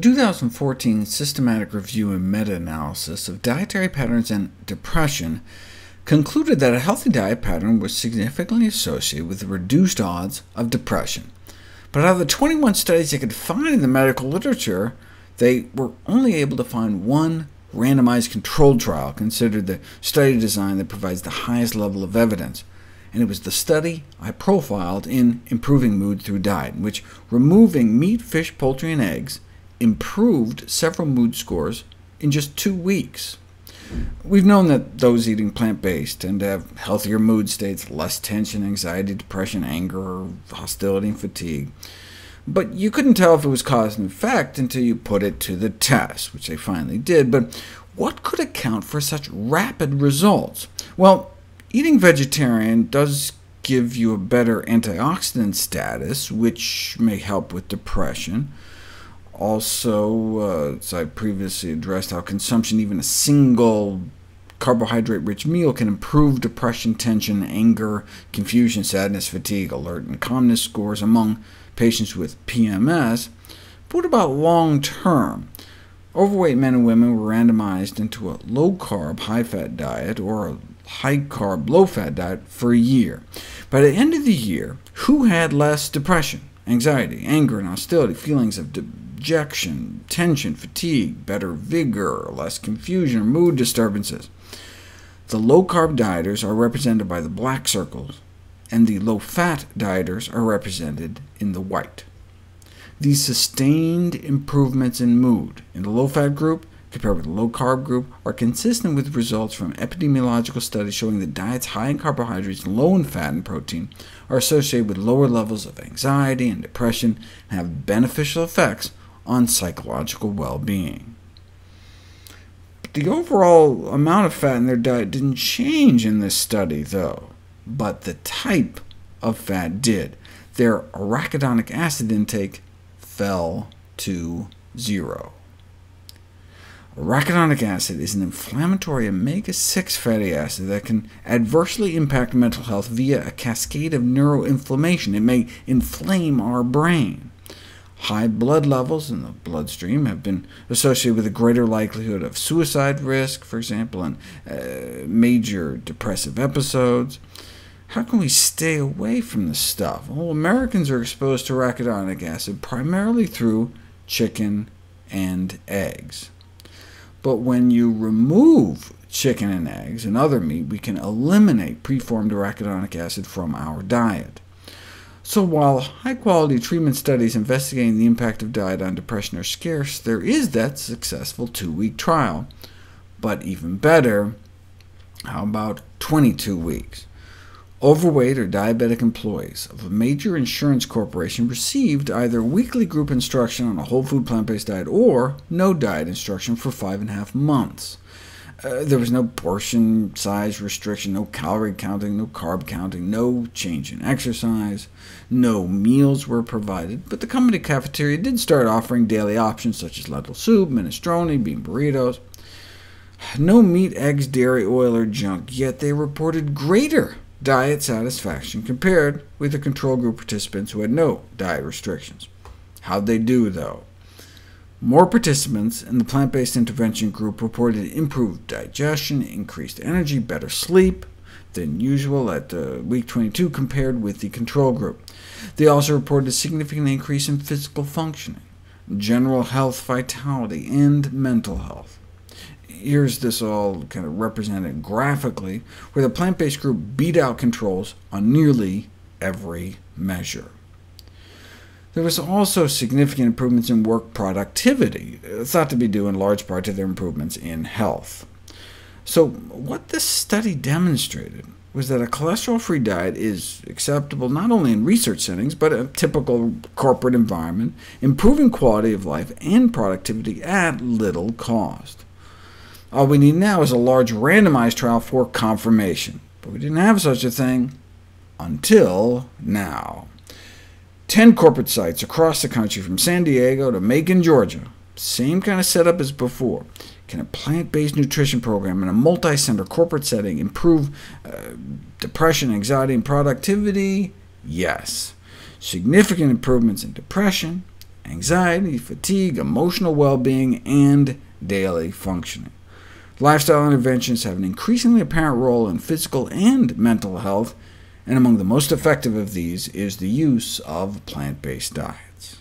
2014 systematic review and meta-analysis of dietary patterns and depression concluded that a healthy diet pattern was significantly associated with reduced odds of depression. But out of the 21 studies they could find in the medical literature, they were only able to find one randomized controlled trial, considered the study design that provides the highest level of evidence, and it was the study I profiled in Improving Mood Through Diet, in which removing meat, fish, poultry, and eggs improved several mood scores in just two weeks. We've known that those eating plant-based tend to have healthier mood states, less tension, anxiety, depression, anger, hostility, and fatigue. But you couldn't tell if it was cause and effect until you put it to the test, which they finally did. But what could account for such rapid results? Well, eating vegetarian does give you a better antioxidant status, which may help with depression. Also, uh, as I previously addressed, how consumption, even a single carbohydrate-rich meal, can improve depression, tension, anger, confusion, sadness, fatigue, alert, and calmness scores among patients with PMS. But what about long-term? Overweight men and women were randomized into a low-carb, high-fat diet, or a high-carb, low-fat diet for a year. By the end of the year, who had less depression, anxiety, anger, and hostility, feelings of dejection, tension, fatigue, better vigor, less confusion, or mood disturbances. The low-carb dieters are represented by the black circles, and the low-fat dieters are represented in the white. These sustained improvements in mood in the low-fat group compared with the low-carb group are consistent with results from epidemiological studies showing that diets high in carbohydrates and low in fat and protein are associated with lower levels of anxiety and depression, and have beneficial effects on psychological well-being. But The overall amount of fat in their diet didn't change in this study, though, but the type of fat did. Their arachidonic acid intake fell to zero. Arachidonic acid is an inflammatory omega-6 fatty acid that can adversely impact mental health via a cascade of neuroinflammation. It may inflame our brain. High blood levels in the bloodstream have been associated with a greater likelihood of suicide risk, for example, and uh, major depressive episodes. How can we stay away from this stuff? Well, Americans are exposed to arachidonic acid primarily through chicken and eggs. But when you remove chicken and eggs and other meat, we can eliminate preformed arachidonic acid from our diet. So while high-quality treatment studies investigating the impact of diet on depression are scarce, there is that successful two-week trial. But even better, how about 22 weeks? Overweight or diabetic employees of a major insurance corporation received either weekly group instruction on a whole food plant-based diet or no diet instruction for five and a half months. Uh, there was no portion size restriction, no calorie counting, no carb counting, no change in exercise, no meals were provided, but the company cafeteria did start offering daily options such as lentil soup, minestrone, bean burritos. No meat, eggs, dairy, oil, or junk, yet they reported greater diet satisfaction compared with the control group participants who had no diet restrictions. How'd they do, though? More participants in the plant-based intervention group reported improved digestion, increased energy, better sleep than usual at uh, week 22 compared with the control group. They also reported a significant increase in physical functioning, general health, vitality, and mental health. Here's this all kind of represented graphically, where the plant-based group beat out controls on nearly every measure. There was also significant improvements in work productivity, uh, thought to be due in large part to their improvements in health. So what this study demonstrated was that a cholesterol-free diet is acceptable not only in research settings, but a typical corporate environment, improving quality of life and productivity at little cost. All we need now is a large randomized trial for confirmation, but we didn't have such a thing until now. 10 corporate sites across the country, from San Diego to Macon, Georgia. Same kind of setup as before. Can a plant-based nutrition program in a multi-center corporate setting improve uh, depression, anxiety, and productivity? Yes. Significant improvements in depression, anxiety, fatigue, emotional well-being, and daily functioning. Lifestyle interventions have an increasingly apparent role in physical and mental health, and among the most effective of these is the use of plant-based diets.